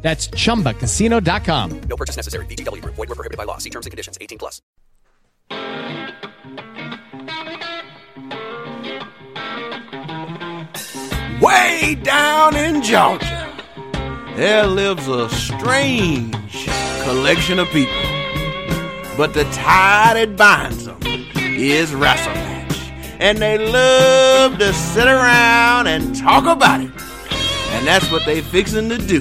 That's chumbacasino.com. No purchase necessary. VGW Group. Void were prohibited by law. See terms and conditions. 18 plus. Way down in Georgia, there lives a strange collection of people. But the tie that binds them is wrestle match. And they love to sit around and talk about it. And that's what they fixing to do.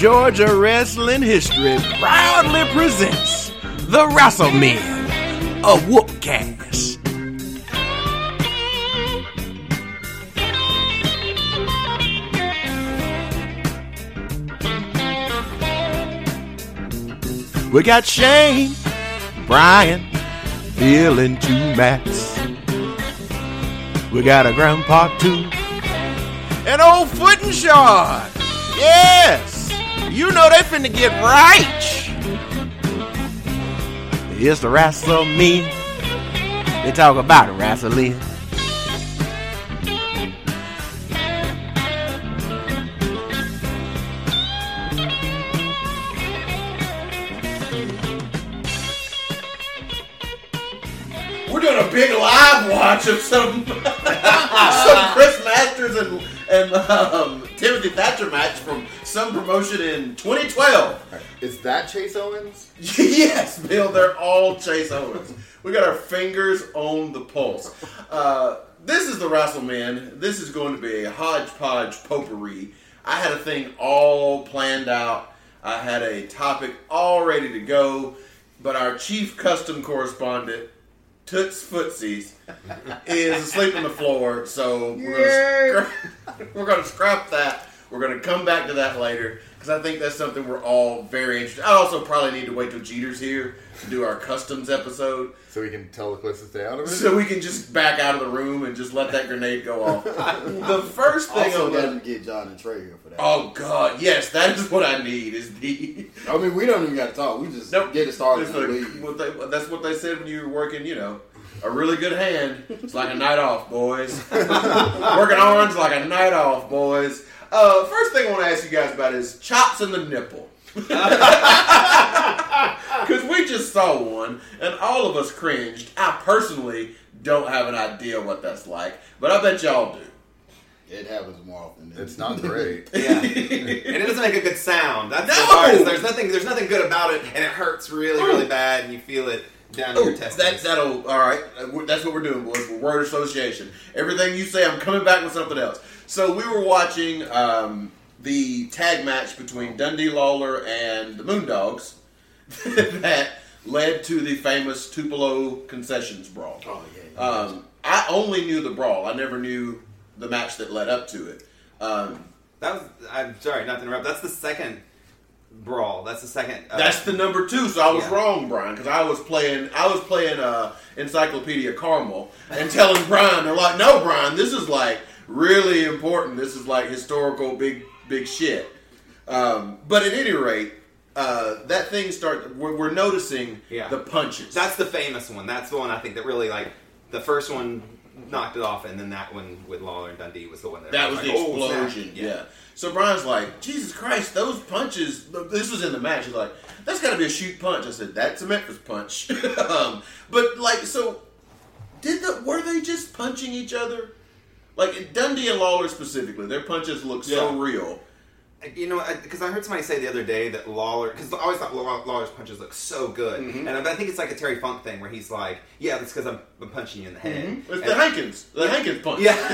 Georgia Wrestling History proudly presents the Wrassle Men of Whoopcast. We got Shane, Brian, Bill, and two Mats. We got a grandpa too, and old Foot and Shard. Yes, you know they finna get right. It's the wrestle me. They talk about wrestling. We're doing a big live watch of some some Chris Masters and and um, Timothy Thatcher match from some promotion in 2012. Is that Chase Owens? yes, Bill, they're all Chase Owens. We got our fingers on the pulse. Uh, this is the Wrestleman. This is going to be a hodgepodge potpourri. I had a thing all planned out. I had a topic all ready to go, but our chief custom correspondent, Toots Footsies, is asleep on the floor. So we're gonna, scrap, we're gonna scrap that. We're gonna come back to that later because I think that's something we're all very interested. I also probably need to wait till Jeter's here to do our customs episode, So we can tell the Clips to stay out of it? so we can just back out of the room and just let that grenade go off. the first thing also on got the to get John and Trey here for that. oh god, yes, that is what I need. Is the I mean, we don't even got to talk. We just Nope. get it started and like- leave. what they- that's what they said when you were working, you know, a really good hand. It's like a night off, boys. working arms like a night off, boys. Uh, first thing I want to ask you guys about is chops in the nipple. Because we just saw one, and all of us cringed. I personally don't have an idea what that's like, but I bet y'all do. It happens more often. Than It's not great. Yeah, and it doesn't make a good sound. That's No! the part. There's nothing. There's nothing good about it, and it hurts really, really bad, and you feel it down to Oh, your that, testicles. that'll all right. That's what we're doing, boys. We're word association. Everything you say, I'm coming back with something else. So we were watching um, the tag match between Dundee Lawler and the Moondogs that led to the famous Tupelo concessions brawl. Oh, yeah. Um, I only knew the brawl. I never knew the match that led up to it. Um, that was. I'm sorry, not to interrupt. That's the second brawl. That's the second. Uh, That's the number two. So I was Yeah. wrong, Brian, because I was playing. I was playing uh, Encyclopedia Caramel and telling Brian, they're like, "No, Brian, this is like really important. This is like historical, big, big shit." Um, but at any rate, uh, that thing start. We're, we're noticing Yeah. the punches. That's the famous one. That's the one I think that really like the first one knocked it off, and then that one with Lawler and Dundee was the one that, That was like, the oh, explosion. yeah. So Brian's like, Jesus Christ, those punches. This was in the match. He's like, that's got to be a shoot punch. I said, that's a Memphis punch. um, but like, so did the were they just punching each other? Like Dundee and Lawler specifically, their punches look so real. You know, because I heard somebody say the other day that Lawler, because I always thought Lawler's punches look so good, Mm-hmm. and I think it's like a Terry Funk thing where he's like, "Yeah, that's because I'm, I'm punching you in the head." Mm-hmm. It's And- the Hankins, the Hankins punch. Yeah,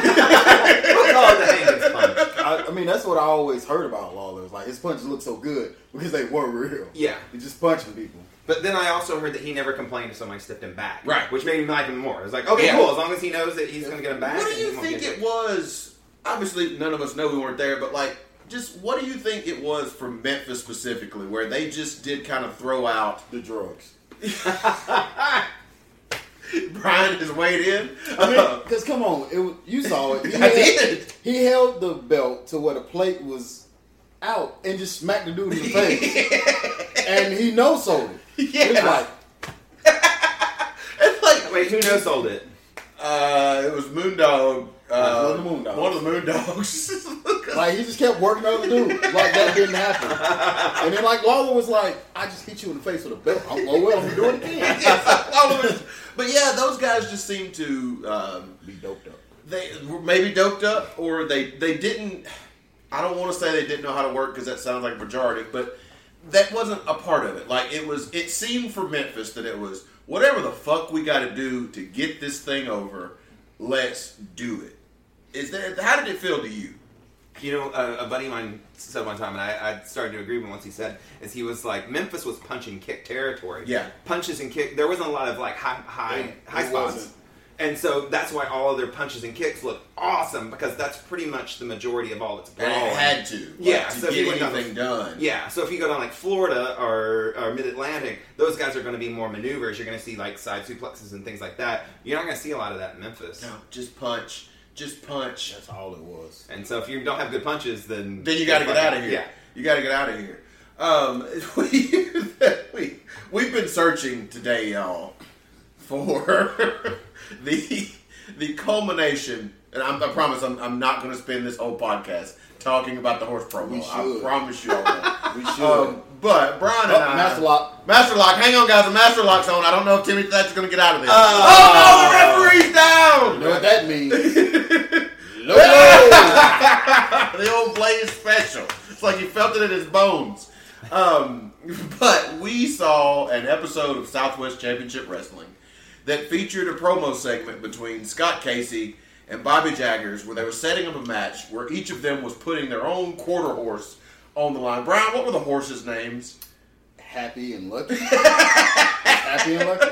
we'll call it the Hankins punch. I, I mean, that's what I always heard about Lawler. Like his punches look so good because they were real. Yeah. He's just punching people. But then I also heard that he never complained if somebody stepped him back, Right. Which made me like him more. It was like, okay, Yeah. cool. As long as he knows that he's going to get him back. What do you think it was? Obviously, none of us know we weren't there, but like, just what do you think it was for Memphis specifically, where they just did kind of throw out The drugs. Brian is weighed in. I mean, because come on, it you saw it. He I held, did. He held the belt to where the plate was out and just smacked the dude in the face, and he no sold it. It was Yeah. like, it's like Wait, who no sold it? uh, it was Moondog. Uh, One of the Moondogs. One of the Moondogs. like he just kept working on the dude like that didn't happen. And then like Lawler was like, I just hit you in the face with a belt. I'm, oh well, I'm gonna it again. but yeah, those guys just seem to um, Be doped up. they were maybe doped up or they they didn't i don't want to say they didn't know how to work because that sounds like a pejorative but that wasn't a part of it like it was it seemed for memphis that it was whatever the fuck we got to do to get this thing over let's do it is that how did it feel to you You know, a, a buddy of mine said one time, and I, I started to agree with him once he said, is he was like, Memphis was punch and kick territory. Yeah. Punches and kick. There wasn't a lot of like high high It- high it spots. wasn't. And so that's why all of their punches and kicks look awesome because that's pretty much the majority of all its and it had to like, Yeah, to so if you get went down anything the- done Yeah, so if you go down like Florida or, or Mid Atlantic, those guys are going to be more maneuvers. You're going to see like side suplexes and things like that. You're not going to see a lot of that in Memphis. no just punch just punch That's all it was. And so if you don't have good punches, then then you got to get out of here. Yeah. You got to get out of here. Um, we, we we've been searching today, y'all, for the the culmination. And I'm, I promise, I'm, I'm not going to spend this whole podcast talking about the horse promo. We I should. promise you all. We should. um, but Brian and Oh, I, Master Lock. Master Lock. Hang on, guys. The Master Lock's on. I don't know if Timmy Thatcher's going to get out of this. oh no, the referee's down. You know what that means? No The old Blaze special. It's like he felt it in his bones. Um, but we saw an episode of Southwest Championship Wrestling that featured a promo segment between Scott Casey and Bobby Jaggers where they were setting up a match where each of them was putting their own quarter horse on the line. Brian, what were the horses' names? Happy and lucky. Happy and lucky.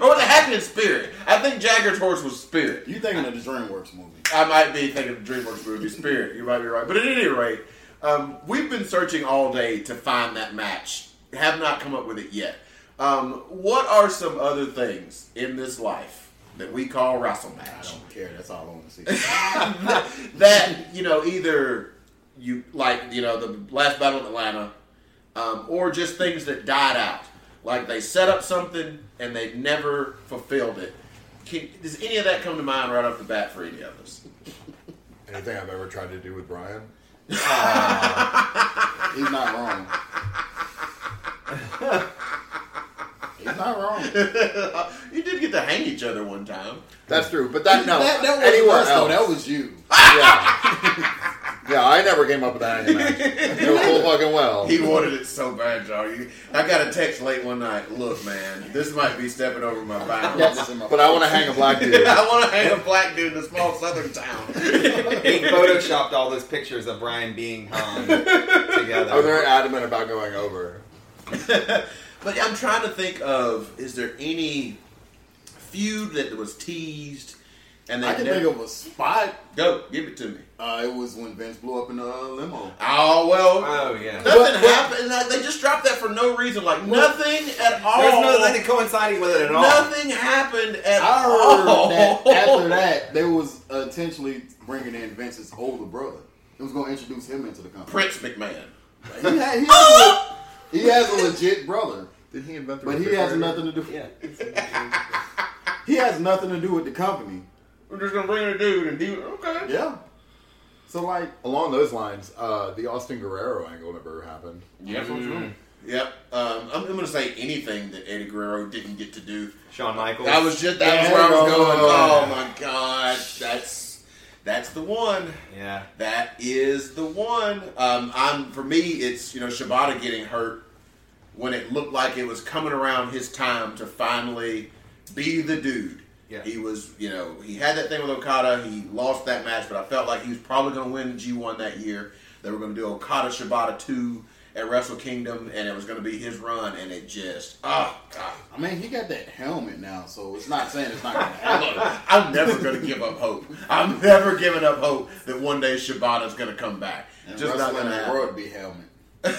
or was it Happy and Spirit? I think Jagger's horse was Spirit. You thinking of the DreamWorks movie? I might be thinking of the DreamWorks movie Spirit. You might be right, but at any rate, um, we've been searching all day to find that match. Have not come up with it yet. Um, what are some other things in this life that we call wrestle I don't care. That's all I want to see. that you know either you like you know the last battle in Atlanta, um, or just things that died out, like they set up something and they never fulfilled it. Can, does any of that come to mind right off the bat for any of us? Anything I've ever tried to do with Brian? He's not wrong. He's not wrong. you did get to hang each other one time. That's true, but that no. that, that was anywhere us, though. else. That was you. yeah. yeah, I never came up with that hanging match. You know full fucking well. He wanted it so bad, y'all. You- I got a text late one night. Look, man, this might be stepping over my bounds. That's But I want to hang a black dude. I want to hang a black dude in a small southern town. He photoshopped all those pictures of Brian being hung together. I was very adamant about going over. But I'm trying to think of is there any feud that was teased and they I can never think of a spot. go give it to me. Uh, it was when Vince blew up in the limo. Oh well, Oh yeah. nothing But- but- happened. Like, they just dropped that for no reason. Like nothing at all. There's no nothing coinciding with it at all. Nothing happened at I heard all. that after that, they was uh, intentionally bringing in Vince's older brother. It was going to introduce him into the company. Prince McMahon. He, had, he, has a, he has a legit brother, Did he invent the but he has refrigerator? nothing to do. Yeah. He has nothing to do with the company. We're just gonna bring in a dude and he okay. Yeah. So like, Along those lines, uh, the Austin Guerrero angle never happened. Yep. Yep. Um, I'm, I'm gonna say anything that Eddie Guerrero didn't get to do. Shawn Michaels. That was just that was There where I was you going. Oh my god, that's that's the one. yeah. That is the one. Um, I'm for me, it's you know Shibata getting hurt when it looked like it was coming around his time to finally be the dude. Yeah. He was, you know, he had that thing with Okada. He lost that match, but I felt like he was probably going to win the G1 that year. They were going to do Okada Shibata 2 at Wrestle Kingdom, and it was going to be his run, and it just, oh, God. I mean, he got that helmet now, so it's not saying it's not going to happen. I'm never going to give up hope. I'm never giving up hope that one day Shibata's going to come back. And Just not going to happen. world be helmet.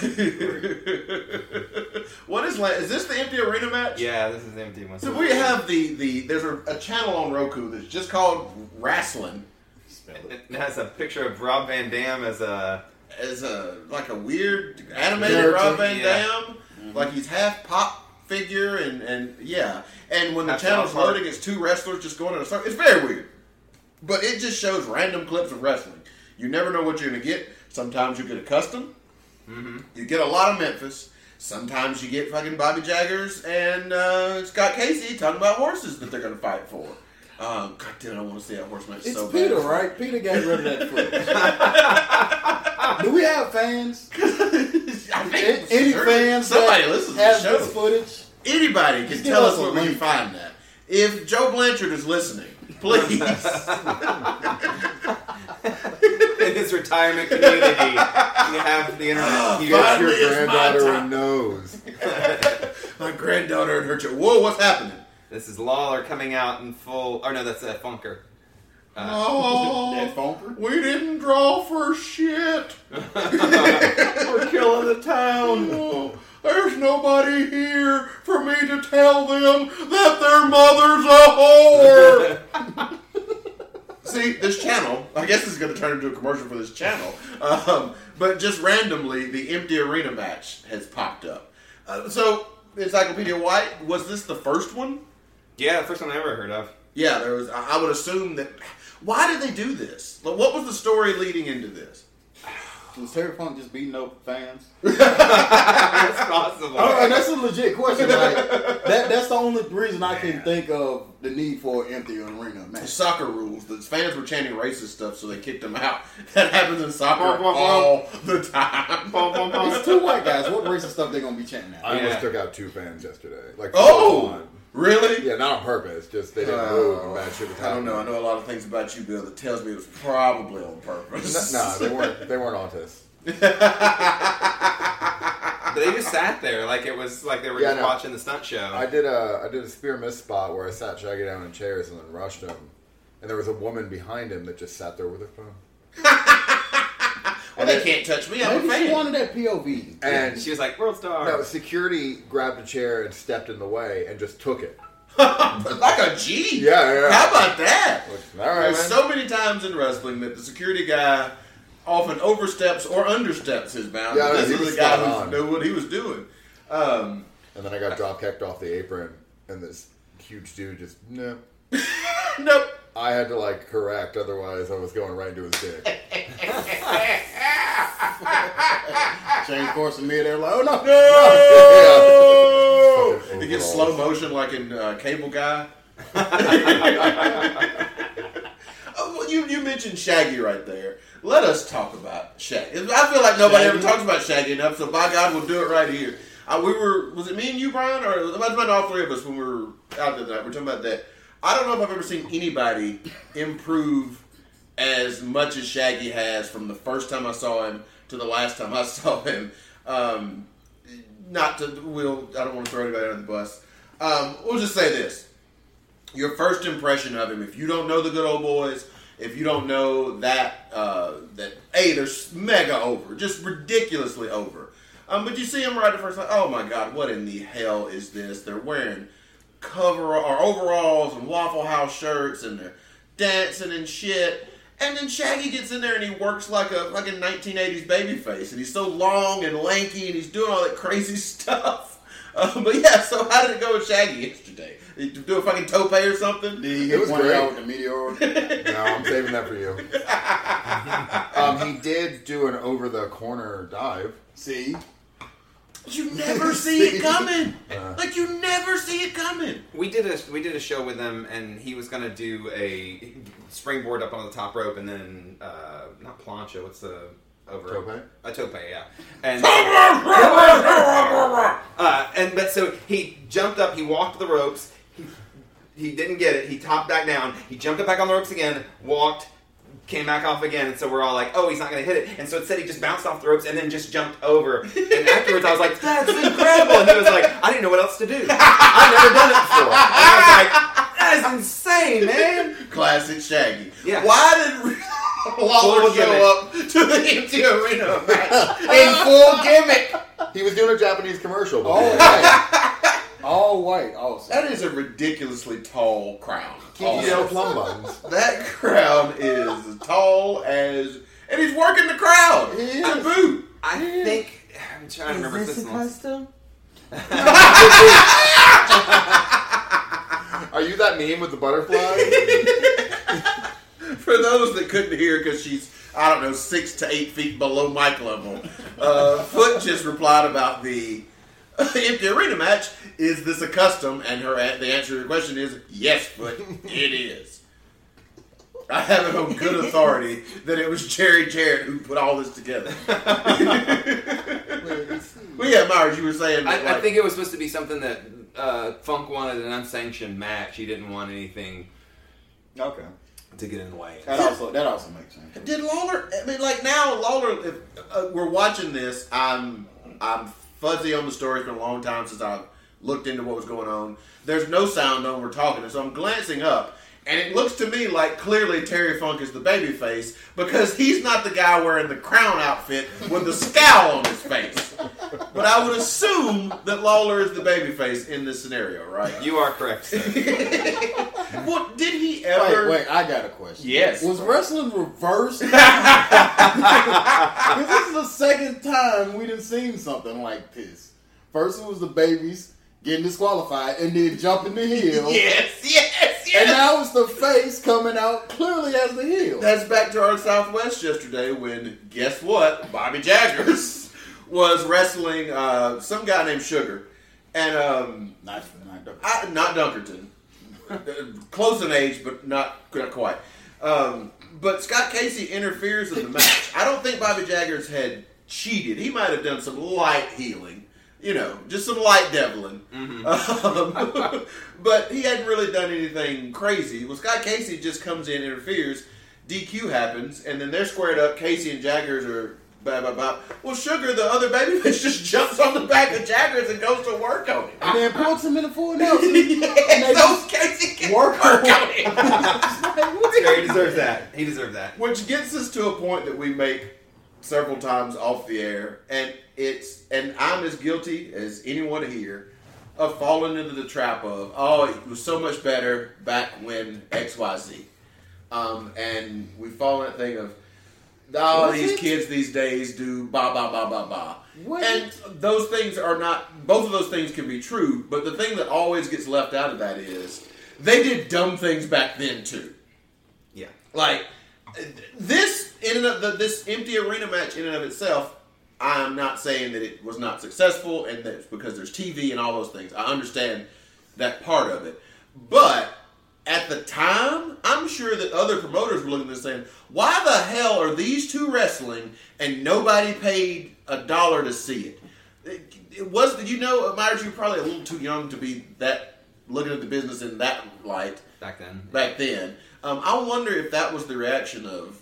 what is la- is this the empty arena match? Yeah, this is the empty one. So we have the the there's a, a channel on Roku that's just called Wrestling It has a picture of Rob Van Dam as a. as a like a weird animated Character. Rob Van Yeah. Dam, mm-hmm. like he's half pop figure and and yeah. And when the Half channel's loading, it's two wrestlers just going in a circle. It's very weird, but it just shows random clips of wrestling. You never know what you're going to get. Sometimes you get a custom. You get a lot of Memphis. Sometimes you get fucking Bobby Jaggers and uh, Scott Casey talking about horses that they're going to fight for. Um, God damn, I want to see that horse match It's so Peter, bad. right? Peter got rid of that footage. Do we have fans? Any sure, fans Somebody that listens to the show. this footage? Anybody can Just tell us us where we can find that. If Joe Blanchard is listening, please. In his retirement community, you have the internet. You Fine. guys- Your Finally, it's my granddaughter time. and knows. My granddaughter and her child. Whoa, what's happening? this is Lawler coming out in full. Oh no, that's uh, Funker. Oh, That Funker? we didn't draw for shit. We're killing the town. Oh, there's nobody here for me to tell them that their mother's a whore. See, this channel, I guess this is going to turn into a commercial for this channel, um, but just randomly, the empty arena match has popped up. Uh, so, Encyclopedia White, was this the first one? Yeah, the first one I ever heard of. Yeah, there was. I I would assume that. Why did they do this? What was the story leading into this? Was Terry Funk just beating up fans? It's possible. Oh, that's a legit question. Like, that, that's the only reason I can think of the need for an empty arena match. Soccer rules. The fans were chanting racist stuff, so they kicked them out. That happens in soccer Bum, bum, bum. all the time. Bum, bum, bum. It's two white guys. What racist stuff they gonna be chanting at? I Yeah. almost took out two fans yesterday. Like Oh, full on. Really? Yeah, not on purpose. Just they didn't Uh, move and bad shit was I don't know. I know a lot of things about you, Bill, that tells me it was probably on purpose. No, they weren't. They weren't autists. But they just sat there like it was like they were Yeah, just no. watching the stunt show. I did a I did a spear miss spot where I sat Shaggy down in chairs and then rushed him, and there was a woman behind him that just sat there with her phone. well, they can't touch me. I'm a Maybe she wanted that POV. And she was like, "World star." no, security grabbed a chair and stepped in the way and just took it. like a G. Yeah, yeah. How about that? All right, There's man. so many times in wrestling that the security guy often oversteps or understeps his bounds. Yeah, this he is was the guy who on. knew what he was doing. Um, And then I got drop kicked off the apron, and this huge dude just no. nope. I had to like correct, otherwise I was going right into his dick. Change course in mid air. Like, oh no, No! Fucking He gets overalls. slow motion like in uh, Cable Guy. Oh, well, you, you mentioned Shaggy right there. Let us talk about Shaggy. I feel like nobody Shaggy? ever talks about Shaggy enough, so by God, we'll do it right here. Uh, we were, was it me and you, Brian, or it might have been all three of us when we were out there that We're talking about that. I don't know if I've ever seen anybody improve as much as Shaggy has from the first time I saw him to the last time I saw him. Um, not to will I don't want to throw anybody under the bus. Um, we'll just say this: your first impression of him. If you don't know the good old boys, if you don't know that uh, that a they're mega over, just ridiculously over. Um, but you see him right at first, like, oh my god, what in the hell is this? They're wearing cover or overalls and Waffle House shirts, and they're dancing and shit. And then Shaggy gets in there and he works like a like a 1980s baby face, and he's so long and lanky, and he's doing all that crazy stuff. Um, but yeah, so how did it go with Shaggy yesterday? Did you do a fucking tope or something? Did he It was one great. out with the meteor? No, I'm saving that for you. Um, he did do an over the corner dive. See, You never see it coming. like you never see it coming. We did a we did a show with him, and he was gonna do a springboard up on the top rope, and then uh, not plancha. What's the over Tope? A tope, yeah. And uh, and but so he jumped up, he walked the ropes. He, he didn't get it. He topped back down. He jumped up back on the ropes again. Walked. Came back off again, and so we're all like, "Oh, he's not going to hit it." And so instead, he just bounced off the ropes and then just jumped over. And afterwards, I was like, "That's incredible!" And he was like, "I didn't know what else to do. I've never done it before." And I was like, "That is insane, man!" Classic Shaggy. Yeah. Why did Lawler Full of show gimmick. up to the empty arena match in full gimmick. He was doing a Japanese commercial. All white. All white. Awesome. That is a ridiculously tall crown. Keep yellow plum buttons. That crown is tall as, and he's working the crowd. He To is. boot. I think I'm trying to remember if this one. custom? Are you that meme with the butterfly? For those that couldn't hear, because she's I don't know six to eight feet below mic level, uh, Foot just replied about the empty arena match. Is this a custom? And her the answer to your question is yes, but it is. I have it on good authority that it was Jerry Jarrett who put all this together. well, yeah, Myers, you were saying. That, I, I think it was supposed to be something that uh, Funk wanted an unsanctioned match. He didn't want anything Okay. to get in the way. That also that also makes sense. Did Lawler? I mean, like now Lawler. If uh, we're watching this, I'm I'm fuzzy on the story. It's been a long time since I've looked into what was going on. There's no sound on. We're talking, and so I'm glancing up, and it looks to me like clearly Terry Funk is the babyface because he's not the guy wearing the crown outfit with the scowl on his face. But I would assume that Lawler is the babyface in this scenario, right? You are correct. Sir. Well, did he ever? Wait, wait, I got a question. Yes. Was wrestling reversed? Because this is the second time we done seen something like this. First it was the babies getting disqualified and then jumping the hill. Yes, yes, yes. And now it's the face coming out clearly as the heel. That's back to our Southwest yesterday when, guess what? Bobby Jaggers was wrestling uh, some guy named Sugar. And um, not, not the- I, not Dunkerton. Close in age, but not, not quite. Um, but Scott Casey interferes in the match. I don't think Bobby Jaggers had cheated. He might have done some light healing. You know, just some light deviling. Um, but he hadn't really done anything crazy. Well, Scott Casey just comes in, interferes, DQ happens, and then they're squared up. Casey and Jaggers are blah, blah, blah. Well, Sugar, the other babyface, just jumps on the back of Jaggers and goes to work on him. and then puts him in the full Nelson. and they so Casey can work work, on on him. Yeah, he deserves that. He deserves that. Which gets us to a point that we make several times off the air, and it's and I'm as guilty as anyone here of falling into the trap of oh it was so much better back when X Y Z, um, and we fall in that thing of oh Was these it? kids these days do ba ba ba ba ba. Was And those things are not. Both of those things can be true, but the thing that always gets left out of that is they did dumb things back then too. Yeah. Like this in and of the, this empty arena match in and of itself, I'm not saying that it was not successful and that it's because there's TV and all those things. I understand that part of it, but at the time, I'm sure that other promoters were looking at this saying, "Why the hell are these two wrestling and nobody paid a dollar to see it?" It, it was. You know, Myers? You're probably a little too young to be that looking at the business in that light Back then. back then. Um, I wonder if that was the reaction of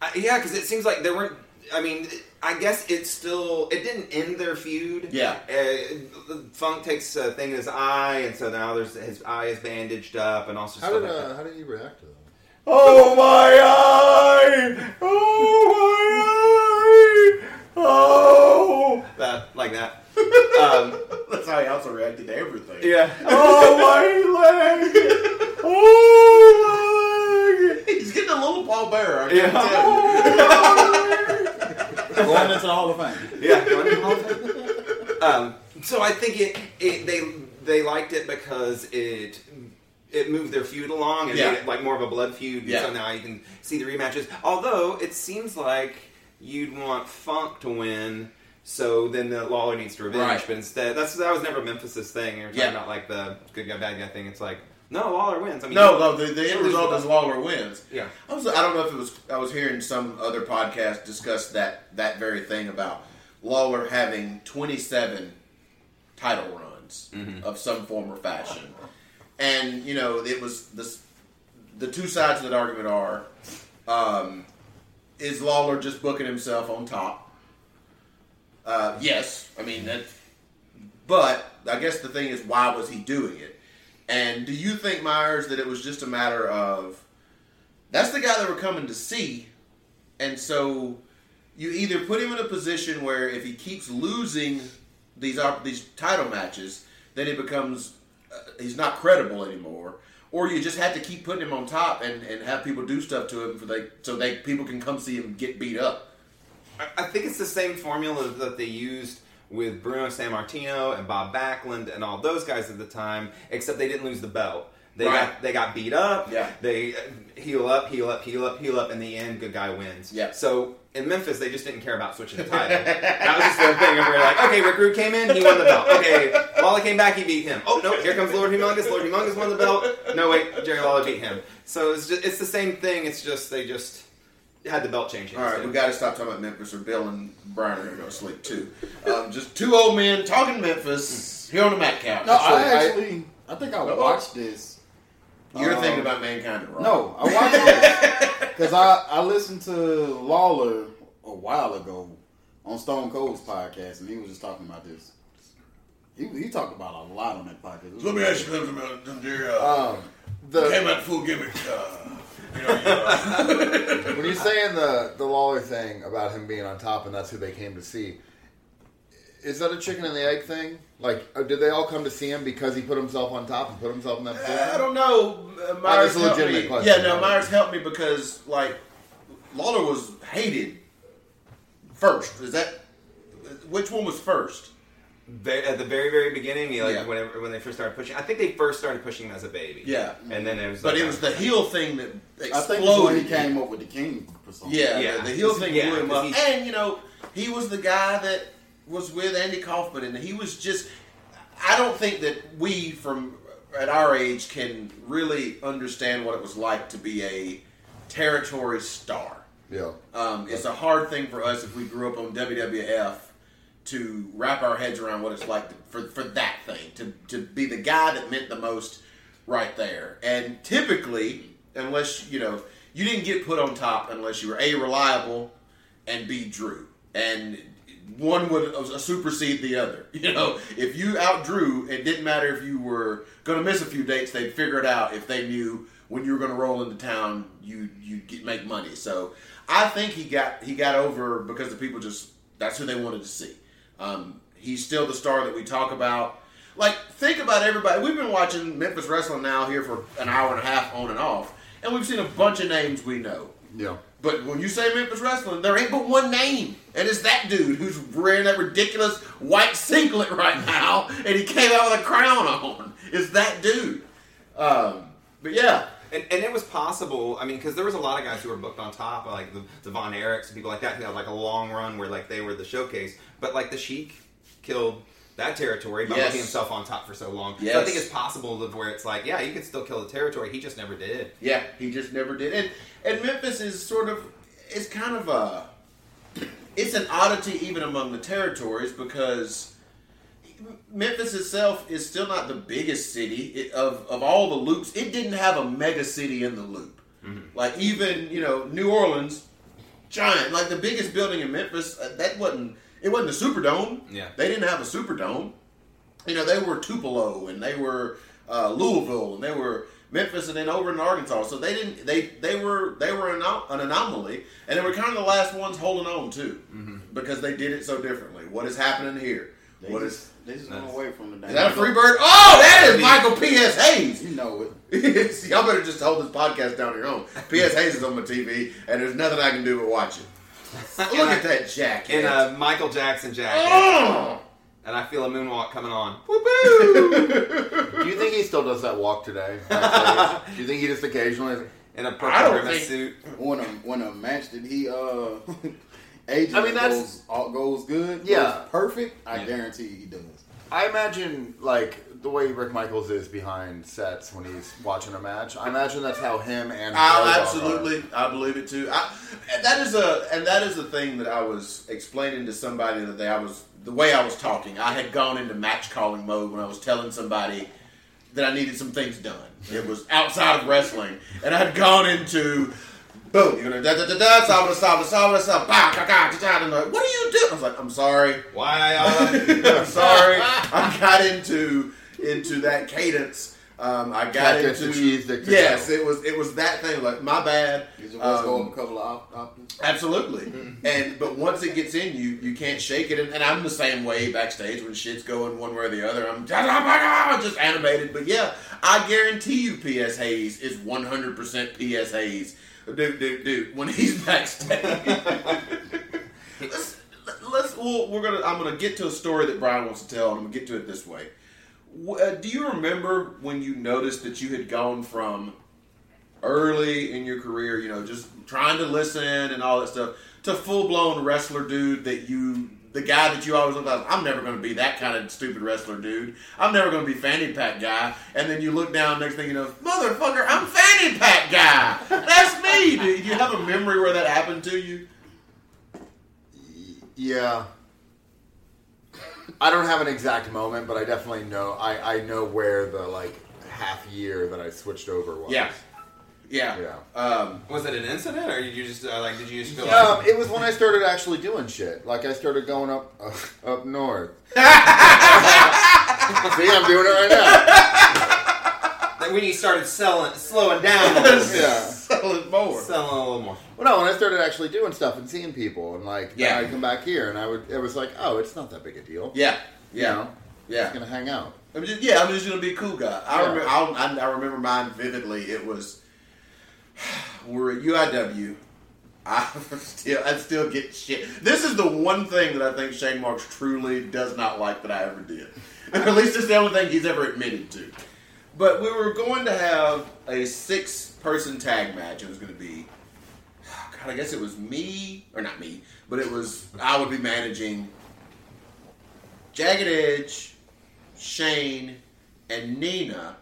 Uh, yeah, because it seems like there weren't. I mean, I guess it still it didn't end their feud. Yeah. Uh, Funk takes a thing in his eye, and so now there's his eye is bandaged up, and also How stuff did like uh, how did you react to that? Oh my eye! Oh my eye! Oh! that like that. um, That's how he also reacted to everything. yeah. Oh my leg! Oh my leg! He's a little Paul Bear. I can tell you. going into the Hall of Fame. Yeah. um, so I think it, it they they liked it because it it moved their feud along and Yeah. made it like more of a blood feud. Yeah. So now you can see the rematches. Although it seems like you'd want Funk to win. So then the Lawler needs to revenge, Right. but instead that's that was never Memphis's thing. You're talking Yeah. about like the good guy bad guy thing. It's like no, Lawler wins. I mean, No, no. The, the end result is Lawler wins. Yeah. I was. I don't know if it was. I was hearing some other podcast discuss that that very thing about Lawler having twenty seven title runs of some form or fashion, and you know it was this. The two sides of that argument are: um, is Lawler just booking himself on top? Uh, yes, I mean that. But I guess the thing is, why was he doing it? And do you think, Myers, that it was just a matter of that's the guy that we're coming to see, and so you either put him in a position where if he keeps losing these these title matches, then he becomes uh, he's not credible anymore. Or you just have to keep putting him on top and, and have people do stuff to him for they so they people can come see him get beat up. I think it's the same formula that they used with Bruno Sammartino and Bob Backlund and all those guys at the time, except they didn't lose the belt. They Right. got they got beat up. Yeah. They uh, heal up, heal up, heal up, heal up. In the end, good guy wins. Yeah. So in Memphis, they just didn't care about switching the title. that was just their thing. Where they're like, okay, Rick Rude came in, he won the belt. Okay, Lawler came back, he beat him. Oh no, here comes Lord Humongous. Lord Humongous won the belt. No wait, Jerry Lawler beat him. So it's just it's the same thing. It's just they just had the belt change. All right, we got to stop talking about Memphis, or Bill and Brian are going to go to sleep too. Um, just two old men talking Memphis here on the Matt Couch. No, I I- actually, I, think I watched this. You're um, thinking about mankind, and Raw. No, I watched this because I, I listened to Lawler a while ago on Stone Cold's podcast, and he was just talking about this. He, he talked about a lot on that podcast. Let me ask you something about them dear. Uh, Um, the came out full gimmick. Uh, you know, you, uh, when you're saying the the Lawler thing about him being on top and that's who they came to see, is that a chicken and the egg thing? Like, uh, did they all come to see him because he put himself on top and put himself in that position? I don't know. Uh, Myers that's a helped legitimate me. question. Yeah, no, Myers helped me because like Lawler was hated first. Is that which one was first? Ve- at the very very beginning, he, like Yeah. whenever when they first started pushing, I think they first started pushing him as a baby. Yeah. and then it was. But like it was the heel thing that I exploded. think when he came up with the King persona. Yeah, Yeah. The, the heel thing yeah, blew him up, he- and you know he was the guy that was with Andy Kaufman, and he was just. I don't think that we from at our age can really understand what it was like to be a territory star. Yeah. Um, it's a hard thing for us if we grew up on WWF to wrap our heads around what it's like to, for for that thing to to be the guy that meant the most right there. And typically, unless you know, you didn't get put on top unless you were a reliable and b Drew, and one would supersede the other. You know, if you outdrew, it didn't matter if you were going to miss a few dates; they'd figure it out if they knew when you were going to roll into town, you you make money. So I think he got he got over because the people just that's who they wanted to see. Um, he's still the star that we talk about. Like, think about everybody. We've been watching Memphis wrestling now here for an hour and a half on and off, and we've seen a bunch of names we know. Yeah. But when you say Memphis wrestling, there ain't but one name, and it's that dude who's wearing that ridiculous white singlet right now, and he came out with a crown on. It's that dude. Um, but yeah, And, and it was possible. I mean, because there was a lot of guys who were booked on top, like the, the Von Erichs and people like that, who had like a long run where like they were the showcase. But like the Sheik killed that territory by Yes. putting himself on top for so long. So I think it's possible of where it's like, yeah, you could still kill the territory. He just never did. Yeah, he just never did. And and Memphis is sort of it's kind of a it's an oddity even among the territories because Memphis itself is still not the biggest city it, of of all the loops. It didn't have a mega city in the loop. Like even you know New Orleans, giant like the biggest building in Memphis. Uh, that wasn't it wasn't a Superdome. Yeah. they didn't have a Superdome you know, they were Tupelo and they were uh, Louisville and they were Memphis and then over in Arkansas. So they didn't they they were they were an, an anomaly and they were kind of the last ones holding on too because they did it so differently. What is happening here? They What just, is they just went away from the. is that a free bird? Oh, that is Michael P.S. Hayes. You know it. Y'all better just hold this podcast down on your own. P.S. Hayes is on my TV and there's nothing I can do but watch it. Look at that jacket. In a Michael Jackson jacket. Oh! And I feel a moonwalk coming on. Do you think he still does that walk today? Do you think he just occasionally? In a purple don't grimace think- suit. When a when a match did he uh agent I mean, that's- goes all goes good, Yeah. goes perfect. I Yeah. guarantee he does. I imagine like the way Rick Michaels is behind sets when he's watching a match. I imagine that's how him and I, Bulldog are. absolutely, I believe it too. I, and that is a, and that is the thing that I was explaining to somebody the day I was the way I was talking. I had gone into match calling mode when I was telling somebody that I needed some things done. It was outside of wrestling, and I had gone into. Boom! You know, da da da da, solve solve solve solve, bah, ka ka, cha cha, and they're like, what are you doing? I was like, I'm sorry. Why? Uh, I'm sorry. I got into into that cadence Um, I got Cat gets into the cheese stick to yes, go. it was it was that thing. Like my bad. Did your voice go Um, up a couple of oct- octaves? Absolutely. and but once it gets in you, you can't shake it. And, and I'm the same way backstage when shit's going one way or the other. I'm just animated. But yeah, I guarantee you, P.S. Hayes is 100% P.S. Hayes. Dude, dude, dude. When he's backstage, let's, let's. Well, we're gonna. I'm gonna get to a story that Brian wants to tell, and I'm gonna get to it this way. Uh, do you remember when you noticed that you had gone from early in your career, you know, just trying to listen and all that stuff, to full blown wrestler dude that you, the guy that you always look like, I'm never going to be that kind of stupid wrestler dude. I'm never going to be fanny pack guy. And then you look down, next thing you know, motherfucker, I'm fanny pack guy. That's me. Do you have a memory where that happened to you? Yeah. I don't have an exact moment, but I definitely know. I, I know where the like half year that I switched over was. Yeah. Yeah. Yeah. Um, Was it an incident, or did you just uh, like? Did you just feel Um, like? it was when I started actually doing shit. Like I started going up uh, up north. See, I'm doing it right now. Like when you started selling, slowing down, a little bit, Yeah. selling more. selling a little more. Well, no, when I started actually doing stuff and seeing people, and like, Yeah. yeah, I come back here, and I would, it was like, oh, it's not that big a deal. Yeah. You Yeah. know, Yeah. just gonna hang out. I'm just, yeah, I'm just gonna be a cool guy. I Yeah. remember, I, I remember mine vividly. It was we're at UIW. I still, I still get shit. This is the one thing that I think Shane Marks truly does not like that I ever did. At least it's the only thing he's ever admitted to. But we were going to have a six-person tag match. It was going to be, God, I guess it was me or not me, but it was I would be managing Jagged Edge, Shane, and Nina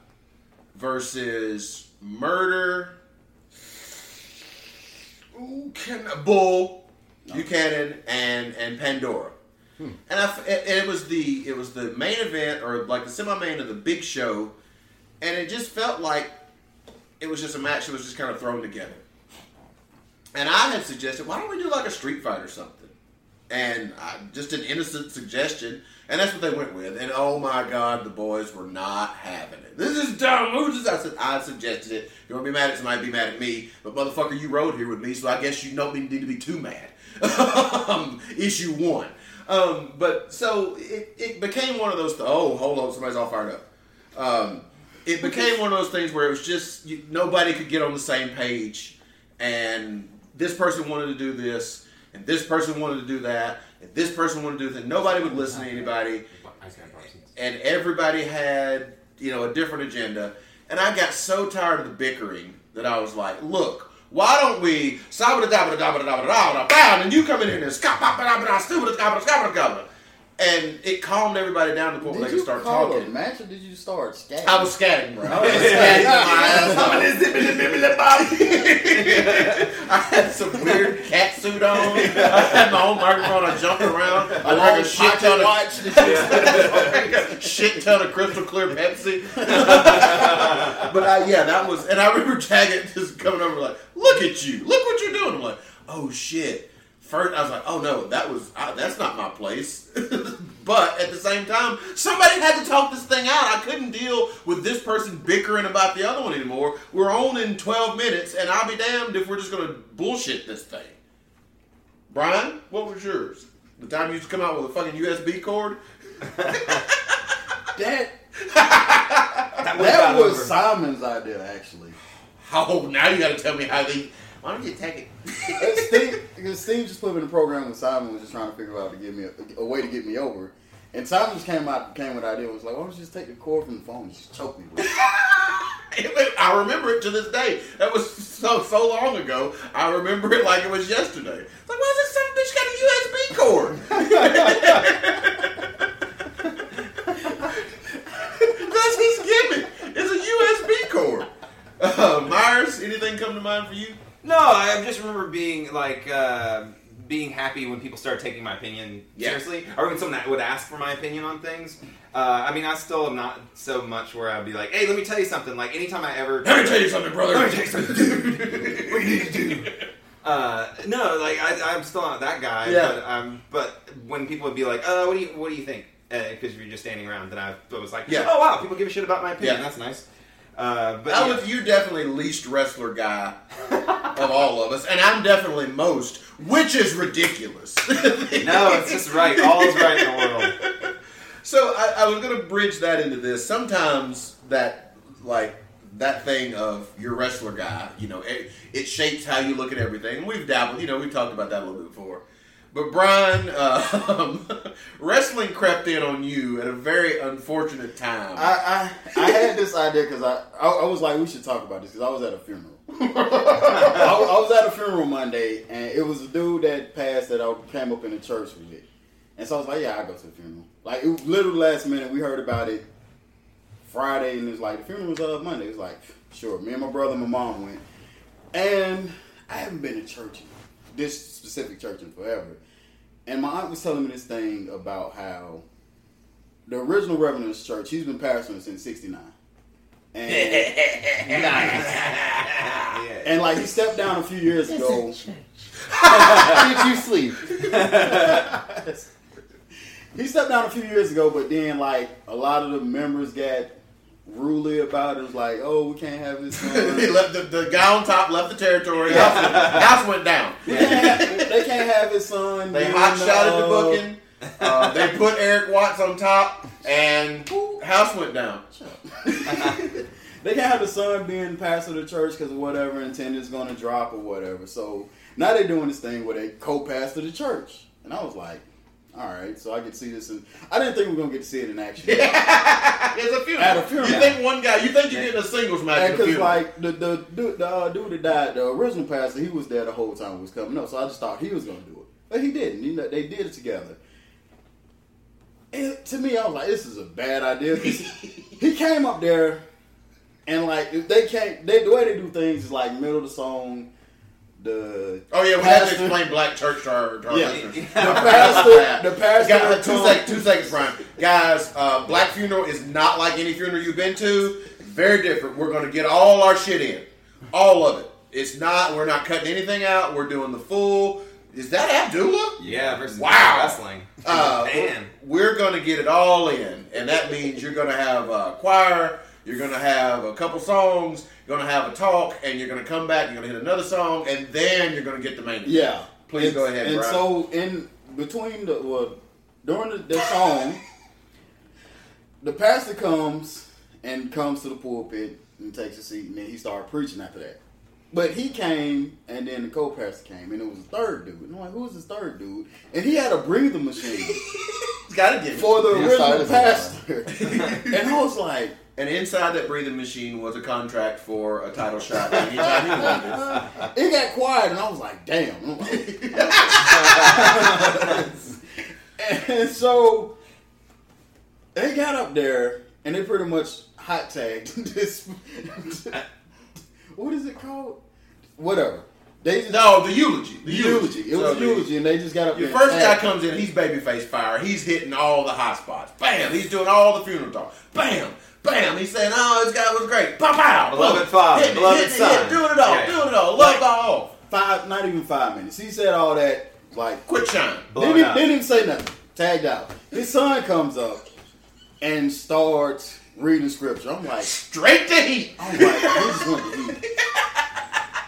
versus Murder, Ooh, Ken- Bull, Buchanan, and and Pandora. Hmm. And I, and it was the it was the main event or like the semi-main of the big show, and it just felt like it was just a match that was just kind of thrown together. And I had suggested, why don't we do like a street fight or something? And I, just an innocent suggestion, and that's what they went with. And oh my God, the boys were not having it. This is dumb. Who's this? I said I suggested it. You want to be mad at somebody? Be mad at me. But motherfucker, you rode here with me, so I guess you don't need to be too mad. um, issue one. Um, but so it, it became one of those. Oh, hold on, somebody's all fired up. Um, it became one of those things where it was just you, nobody could get on the same page, and this person wanted to do this, and this person wanted to do that, and this person wanted to do that. Nobody would listen to anybody, and everybody had you know a different agenda. And I got so tired of the bickering that I was like, look. Why don't we and you come in here and and it calmed everybody down to the point where they could start talking. a match or did you start scatting? I was scatting, bro. Oh, I was scatting my ass off. I had some weird cat suit on. I had my own microphone. I jumped around. I drank a shit ton of watch. That you- shit ton of crystal clear Pepsi. but I, yeah, that was, and I remember Jagged just coming over like, "Look at you! Look what you're doing!" I'm like, "Oh shit!" First, I was like, "Oh no, that was I, that's not my place." but at the same time, somebody had to talk this thing out. I couldn't deal with this person bickering about the other one anymore. We're on in 12 minutes, and I'll be damned if we're just gonna bullshit this thing. Brian, what was yours? The time you used to come out with a fucking USB cord? that That, was that was over. Simon's idea, actually. Oh, now you got to tell me how they. Why don't you take it? Steve, because Steve just put me in a program with Simon was just trying to figure out to get me a, a way to get me over. And Simon just came out came with the idea was like, why don't you just take the cord from the phone and just choke me with it? I remember it to this day. That was so so long ago. I remember it like it was yesterday. It's like, why is this some bitch got a USB cord? That's his gimmick. It's a USB cord. Uh, Myers, anything come to mind for you? No, I just remember being like uh, being happy when people started taking my opinion Yeah. seriously, or when someone would ask for my opinion on things. Uh, I mean, I still am not so much where I'd be like, "Hey, let me tell you something." Like anytime I ever, Let me tell you something, brother. Let me tell you something. what you need to do. Uh, no, like I, I'm still not that guy. Yeah. But, um, but when people would be like, "Uh, what do you what do you think?" Because you're just standing around, then I was like, Yeah. "Oh wow, people give a shit about my opinion. Yeah. That's nice." Uh, but I yeah. was you definitely least wrestler guy of all of us, and I'm definitely most, which is ridiculous. no, it's just right. All is right in the world. So I, I was going to bridge that into this. Sometimes that, like that thing of your wrestler guy, you know, it, it shapes how you look at everything. And we've dabbled, you know, we've talked about that a little bit before. But Brian, uh, wrestling crept in on you at a very unfortunate time. I, I I had this idea because I, I I was like we should talk about this because I was at a funeral. I, I was at a funeral Monday and it was a dude that passed that I came up in the church with, and so I was like, yeah, I go to the funeral. Like it was literally last minute we heard about it Friday and it was like the funeral was uh, Monday. It was like sure, me and my brother, and my mom went, and I haven't been to church, this specific church in forever. And my aunt was telling me this thing about how the original Reverend of this church, he's been pastoring since '69, and Yeah. and like he stepped down a few years ago. Did you sleep? He stepped down a few years ago, but then like a lot of the members got ruly about it. It was like, oh, we can't have this. he Son. left the, the guy on top left the territory. House, went, house went down. they, can't have, they can't have his son. They hot shotted the uh, booking. Uh, they put Erik Watts on top, and house went down. They can't have the son being pastor of the church because whatever attendance going to drop or whatever. So now they're doing this thing where they co-pastor the church, and I was like, all right, so I could see this. And I didn't think we were gonna get to see it in action. It's a funeral. At a funeral. You think one guy? You think you're getting a singles match Because like the the dude, the uh, dude that died, the original pastor, he was there the whole time it was coming up. So I just thought he was gonna do it, but he didn't. You know, they did it together. And to me, I was like, this is a bad idea. he came up there, and like they can't. They, the way they do things is like middle of the song. The oh yeah, we have to explain Black Church to our, to our Yeah. listeners. The pastor, the pastor. Guys, two, sec- two seconds, Brian. Guys, uh, Black funeral is not like any funeral you've been to. Very different. We're going to get all our shit in, all of it. It's not. We're not cutting anything out. We're doing the full. Is that Abdullah? Yeah, versus Wow. wrestling. Uh, Man. we're going to get it all in, and that means you're going to have a choir, you're going to have a couple songs, you're going to have a talk, and you're going to come back, you're going to hit another song, and then you're going to get the main. event. Yeah. Please And- go ahead, And Brian. so in between the well, during the, the song, the pastor comes and comes to the pulpit and takes a seat, and then he started preaching after that. But he came, and then the co-pastor came, and it was a third dude. And I'm like, who's this third dude? And he had a breathing machine He's got to get for the The original pastor. and I was like, And inside that breathing machine was a contract for a title shot anytime he wanted. it got quiet, and I was like, damn. And so they got up there, and they pretty much hot tagged this. what is it called? Whatever. They just, No, the eulogy. The eulogy. It was So a the- eulogy, and they just got up Your first guy comes in, he's babyface fire. He's hitting all the hot spots. Bam! He's doing all the funeral talk. Bam! Bam! He's saying, "Oh, this guy was great." Pow pow! Beloved Boom. father, Hitting beloved hitting son. hitting it, doing it all, Yeah. doing it all. Love all. five, not even five minutes. He said all that like Quick shine. Blown didn't, even, didn't even say nothing. Tagged out. His son comes up and starts reading scripture. I'm like, Straight to heat. I'm like, this just went to eat.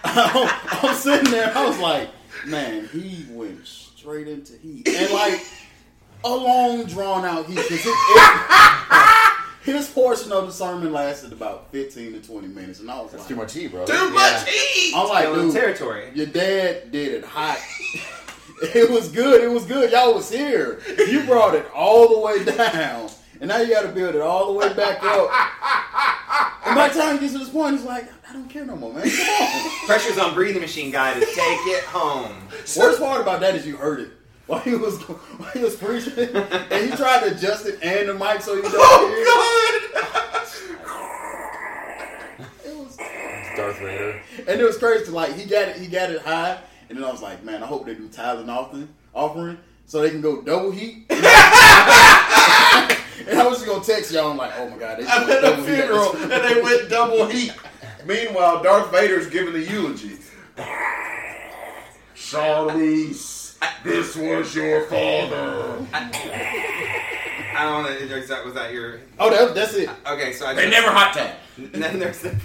I'm, I'm sitting there. I was like, man, he went straight into heat, and like a long drawn out heat. 'cause it- it- his portion of the sermon lasted about 15 to 20 minutes, and I was That's like, too much heat, bro. Too much heat. I'm like, Still dude, territory. your dad did it hot. it was good. It was good. Y'all was here. You brought it all the way down, and now you got to build it all the way back up. And by the time he gets to this point, he's like, I don't care no more, man. Come on. Pressure's on breathing machine guy to take it home. Worst part about that is you heard it while he was while he was preaching, and he tried to adjust it and the mic so he don't oh, hear. Oh It was, Darth Vader. and it was crazy. Like he got it, he got it high, and then I was like, man, I hope they do tithe and offering, offering, so they can go double heat. and I was just gonna text y'all. I'm like, oh my god, they God! I'm at a double heat at funeral and they went double heat. Meanwhile, Darth Vader's giving the eulogy. Charlize, this was your father. I don't know. is that- Was that your? Oh, that, that's it. Okay, so I They just- never hot tag. And then there's the.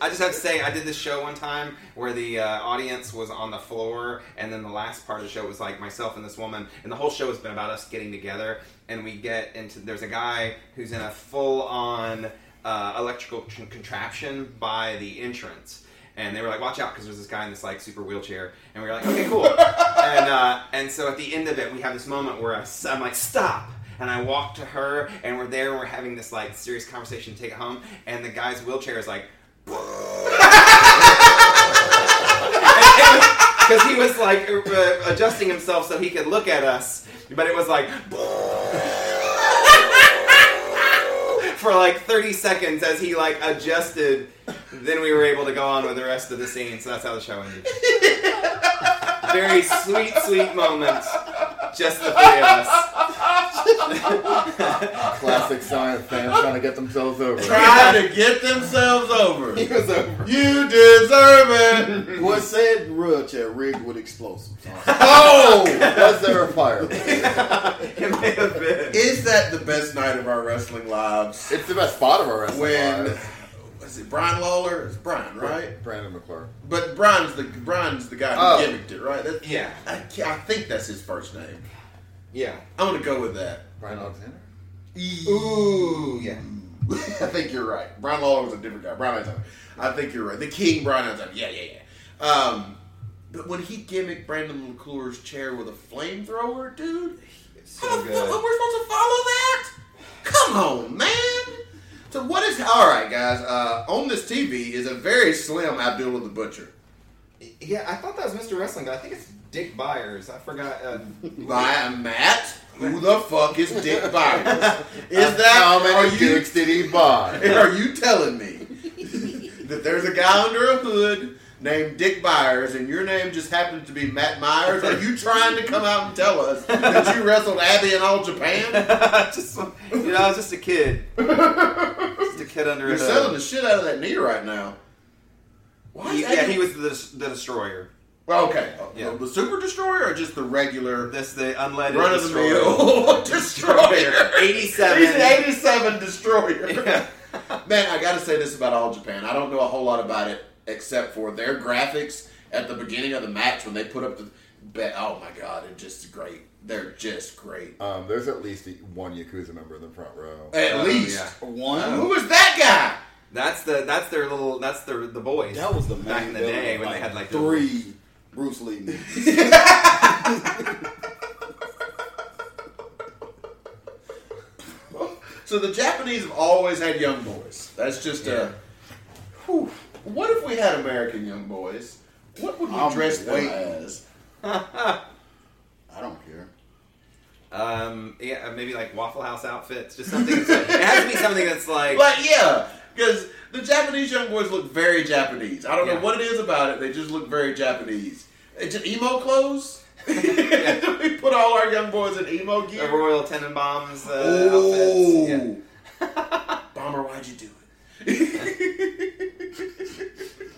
I just have to say, I did this show one time where the uh, audience was on the floor, and then the last part of the show was like myself and this woman, and the whole show has been about us getting together. And we get into there's a guy who's in a full on uh, electrical con- contraption by the entrance. And they were like, "Watch out!" because there's this guy in this like super wheelchair, and we were like, "Okay, cool." and uh, and so at the end of it, we have this moment where I'm like, "Stop!" And I walk to her, and we're there, and we're having this like serious conversation to take it home. And the guy's wheelchair is like, because he was like uh, adjusting himself so he could look at us, but it was like for like 30 seconds as he like adjusted. Then we were able to go on with the rest of the scene. So that's how the show ended. Very sweet, sweet moment. Just the three of us. Classic science fans trying to get themselves over. Trying to get themselves over. He was over. You deserve it. Was said wheelchair rigged with explosives. Oh! Was there a fire? It may have been. Is that the best night of our wrestling lives? It's the best spot of our wrestling When lives. was it Brian Lawler? It's Brian, right? Brandon McClure. But Brian's the Brian's the guy who Oh. gimmicked it, right? That's, Yeah. I, I think that's his first name. Yeah. I'm gonna go with that. Brian Alexander? Ooh, yeah. I think you're right. Brian Lawler was a different guy. Brian Alexander. I think you're right. The King Brian Alexander. Yeah, yeah, yeah. Um, but when he gimmicked Brandon McClure's chair with a flamethrower, dude, So how the fuck are we supposed to follow that? Come on, man. So what is all right, guys? Uh, on this TV is a very slim Abdullah the Butcher. Yeah, I thought that was Mr. Wrestling, but I think it's Dick Byers. I forgot. Uh, By Matt. Who the fuck is Dick Byers? Is that How that many are you dicks did he buy? Are you telling me that there's a guy under a hood named Dick Byers and your name just happens to be Matt Myers? Are you trying to come out and tell us that you wrestled Abby in All Japan? just you know, I was just a kid. Just a kid under You're a selling the shit out of that knee right now. Why He, yeah, he was the, the destroyer. Well, okay. Yeah. The Super Destroyer or just the regular This the unleaded run of the destroyer. mill Destroyer? 87. He's an 87 Destroyer. Yeah. Man, I gotta say this about All Japan. I don't know a whole lot about it except for their graphics at the beginning of the match when they put up the. Be- oh my god, it's just great. They're just great. Um, there's at least one Yakuza member in the front row. At Oh, least. yeah. One. Who was that guy? That's the that's their little that's their the boys. That was the back main in the day when they had like the- three Bruce Lee movies. So the Japanese have always had young boys. That's just Yeah. a. Whew. What if we had American young boys? What would we I'm dress them as? I don't care. Um, yeah, maybe like Waffle House outfits, just something. That's like, it has to be something that's like, Like, yeah, because the Japanese young boys look very Japanese. I don't Yeah. know what it is about it. They just look very Japanese. It's just emo clothes. we put all our young boys in emo the gear. Royal Tenenbaums uh, oh, outfits. bomber, why'd you do it?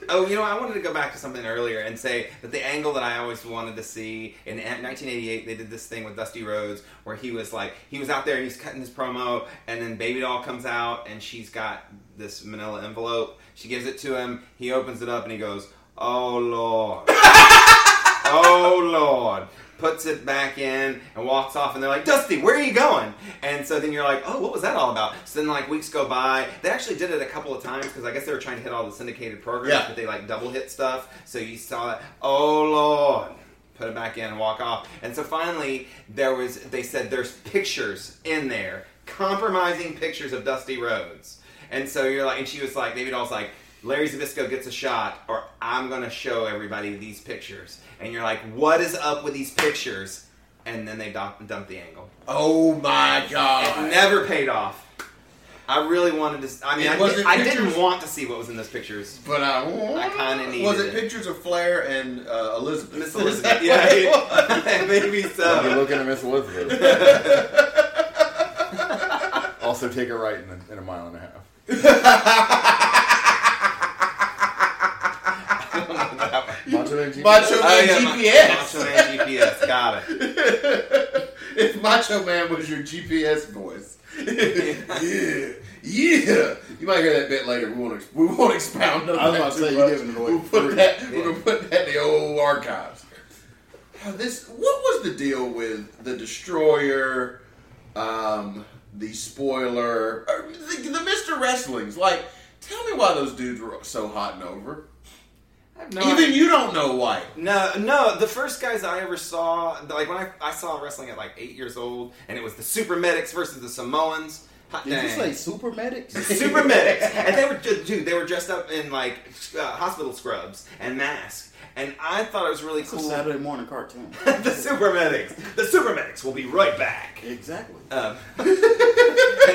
Oh, you know, I wanted to go back to something earlier and say that the angle that I always wanted to see in 1988, they did this thing with Dusty Rhodes where he was like, he was out there and he's cutting his promo, and then Baby Doll comes out and she's got this manila envelope. She gives it to him, he opens it up and he goes, Oh Lord. oh Lord. Puts it back in and walks off, and they're like, Dusty, where are you going? And so then you're like, oh, what was that all about? So then, like, weeks go by. They actually did it a couple of times because I guess they were trying to hit all the syndicated programs, Yeah. but they like double hit stuff. So you saw it, oh Lord, put it back in and walk off. And so finally, there was, they said there's pictures in there, compromising pictures of Dusty Rhodes. And so you're like, and she was like, Baby Doll's like, Larry Zbyszko gets a shot, or I'm gonna show everybody these pictures. And you're like, what is up with these pictures? And then they dump, dump the angle. Oh my It god! never paid off. I really wanted to. I mean, I, wasn't I didn't want to see what was in those pictures. But I, I kinda needed Was it, it. pictures of Flair and uh, Elizabeth? Miss Is Elizabeth, that yeah, what it was? yeah. maybe You're looking at Miss Elizabeth. also, take a right in a, in a mile and a half. Macho Man Macho Oh, yeah, GPS. Macho Man GPS, got it. if Macho Man was your GPS voice. yeah, yeah. You might hear that bit later. We won't. We won't expound on I was that about to too say, you're much. giving it away We'll put free. that. We're gonna put that in the old archives. Now, This. What was the deal with the destroyer? Um, the spoiler, uh, the, the Mister Wrestlings. Like, tell me why those dudes were so hot and over. I have no Even idea. you don't know why. No, no. The first guys I ever saw, like when I, I saw wrestling at like eight years old, and it was the Super Medics versus the Samoans. Hot Did you say super medics? Super medics, and they were ju- dude. They were dressed up in like uh, hospital scrubs and masks, and I thought it was really It's a cool. Saturday morning cartoon. the super medics. The super medics will be right back. exactly. Um, and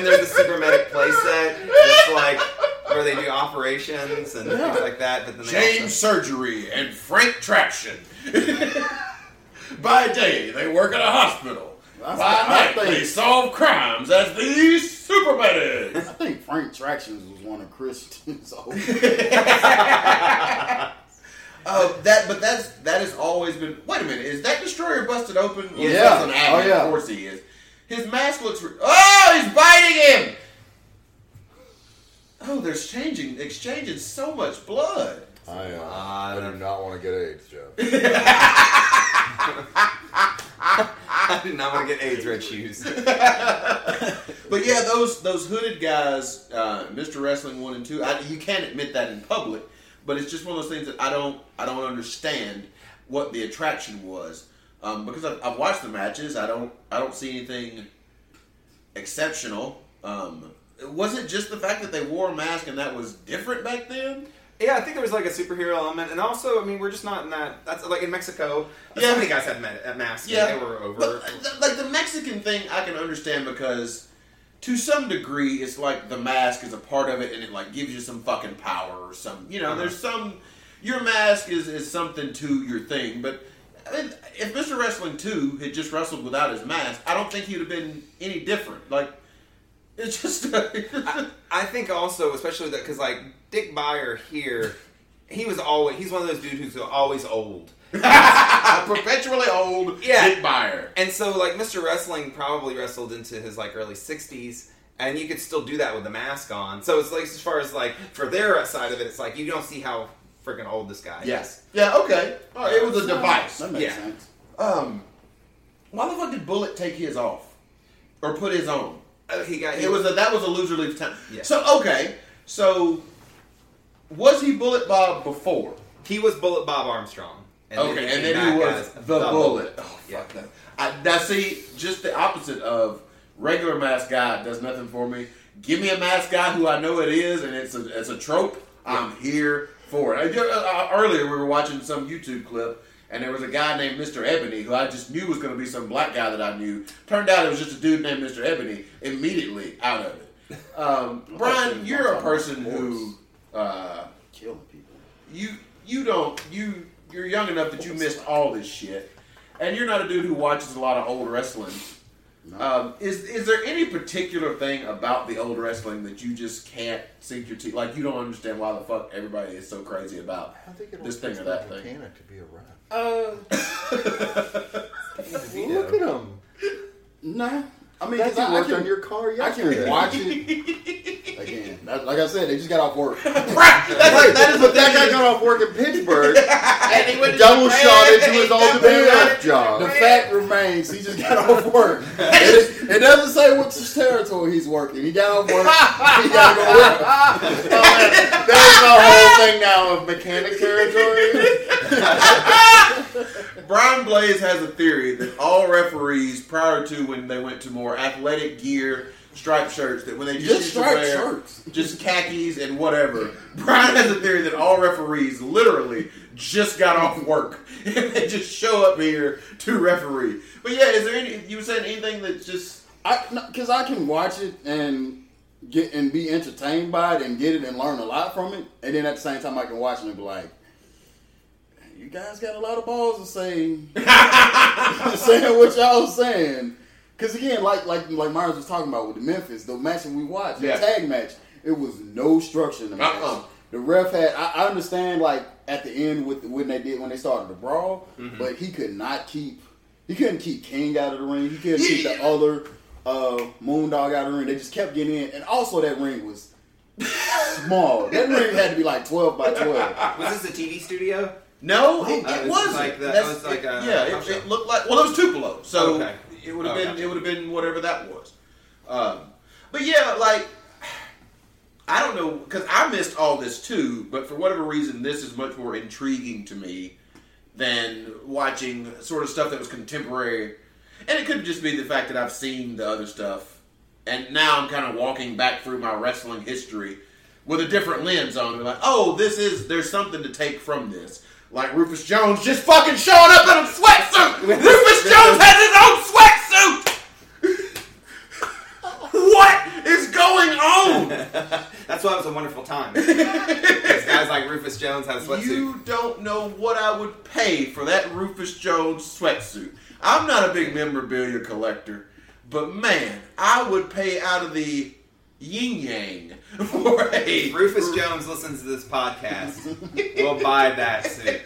there's a super medic playset It's like where they do operations and things like that. But then they James also- Surgery and Frank Traction. By day, they work at a hospital. I By think- I night, think- they solve crimes as these super medics. I think Frank Tractions was one of Christian's old. Uh, that, but that's that has always been. Wait a minute, is that destroyer busted open? Well, Yeah. an Oh, yeah. Of course he is. His mask looks. Re- oh, he's biting him. Oh, there's changing, exchanging so much blood. I, uh, I do not want to get AIDS, Jeff. I did not want to get AIDS red shoes. But yeah, those those hooded guys, uh, Mr. Wrestling one and two. I, you can't admit that in public, but it's just one of those things that I don't I don't understand what the attraction was um, because I've, I've watched the matches. I don't I don't see anything exceptional. Um, was it just the fact that they wore a mask and that was different back then? Yeah, I think there was like a superhero element, and also, I mean, we're just not in that. That's like in Mexico. Yeah. so many guys had masks. Yeah, and they were over. But like the Mexican thing, I can understand because to some degree, it's like the mask is a part of it, and it like gives you some fucking power or some. You know, Uh-huh. there's some. Your mask is is something to your thing, but. I mean, if Mr. Wrestling 2 had just wrestled without his mask, I don't think he'd have been any different. Like, it's just. I think also, especially that because like Dick Beyer here, he was always he's one of those dudes who's always old. perpetually old Yeah. Dick Beyer. And so, like, Mr. Wrestling probably wrestled into his like early '60s, and you could still do that with the mask on. So it's like, as far as like for their side of it, it's like you don't see how freaking old this guy is. Yes. is. Yeah, okay. All right, it was a device. That makes Yeah. sense. Um, why the fuck did Bullet take his off or put his on? Uh, he got It was a that was a loser leave time. Yeah. So okay, so was he Bullet Bob before? he was Bullet Bob Armstrong. And okay, then and then he was as the, Bullet. Oh Yeah. fuck that! I, now see, just the opposite of regular mask guy does nothing for me. Give me a mask guy who I know it is, and it's a it's a trope. I'm here for it. I, uh, earlier we were watching some YouTube clip. And there was a guy named Mr. Ebony who I just knew was going to be some black guy that I knew. Turned out it was just a dude named Mr. Ebony. Immediately out of it. Um, Brian, you're a person who uh, Killing people. you you don't you you're young enough that you missed all this shit, and you're not a dude who watches a lot of old wrestling. Um, is is there any particular thing about the old wrestling that you just can't sink your teeth? Like you don't understand why the fuck everybody is so crazy about I think it this thing or that thing. mechanic to be a ref. Uh, Look at him. Nah. I mean, That's 'cause who I, I worked can, on your car yet? I yesterday. can watch it again. Like I said, they just got off work. Right, that is what that guy got off work in Pittsburgh. and he went double shot into his ultimate double job. The fact remains, he just got off work. It, it doesn't say which territory he's working. He got off work. He got to go work. Oh, There's a whole thing now of mechanic territory. Brian Blaze has a theory that all referees, prior to when they went to more athletic gear, striped shirts, that when they just, Just used to striped wear shirts. just khakis and whatever, Brian has a theory that all referees literally just got off work and they just show up here to referee. But yeah, is there any? You were saying anything that just? I because I can watch it and get and be entertained by it and get it and learn a lot from it, and then at the same time I can watch it and be like, "You guys got a lot of balls to say saying what y'all saying." Because again, like like like Myers was talking about with the Memphis, the match that we watched, the tag match, it was no structure in the match. Uh-uh. The ref had. I, I understand, like at the end with when they did when they started the brawl, but he could not keep he couldn't keep King out of the ring. He couldn't keep the other uh, Moondog out of the ring. They just kept getting in, and also that ring was small. That ring had to be like twelve by twelve. Was this a TV studio? No, it, Uh, it it was wasn't. like the- That's- it was like a yeah, it, it looked like well, it was Tupelo, so Okay. it would have Oh, been gotcha. it would have been whatever that was. Um, but yeah, like I don't know because I missed all this too, but for whatever reason, this is much more intriguing to me than watching sort of stuff that was contemporary. And it could just be the fact that I've seen the other stuff, and now I'm kind of walking back through my wrestling history with a different lens on it. Like, oh, this is there's something to take from this. Like Rufus Jones just fucking showing up in a sweatsuit. Rufus Jones has his own sweatsuit. what is going on? That's why it was a wonderful time. Because guys like Rufus Jones had a sweatsuit. You don't know what I would pay for that Rufus Jones sweatsuit. I'm not a big memorabilia collector, but man, I would pay out of the yin yang a Rufus Jones listens to this podcast. we'll buy that suit.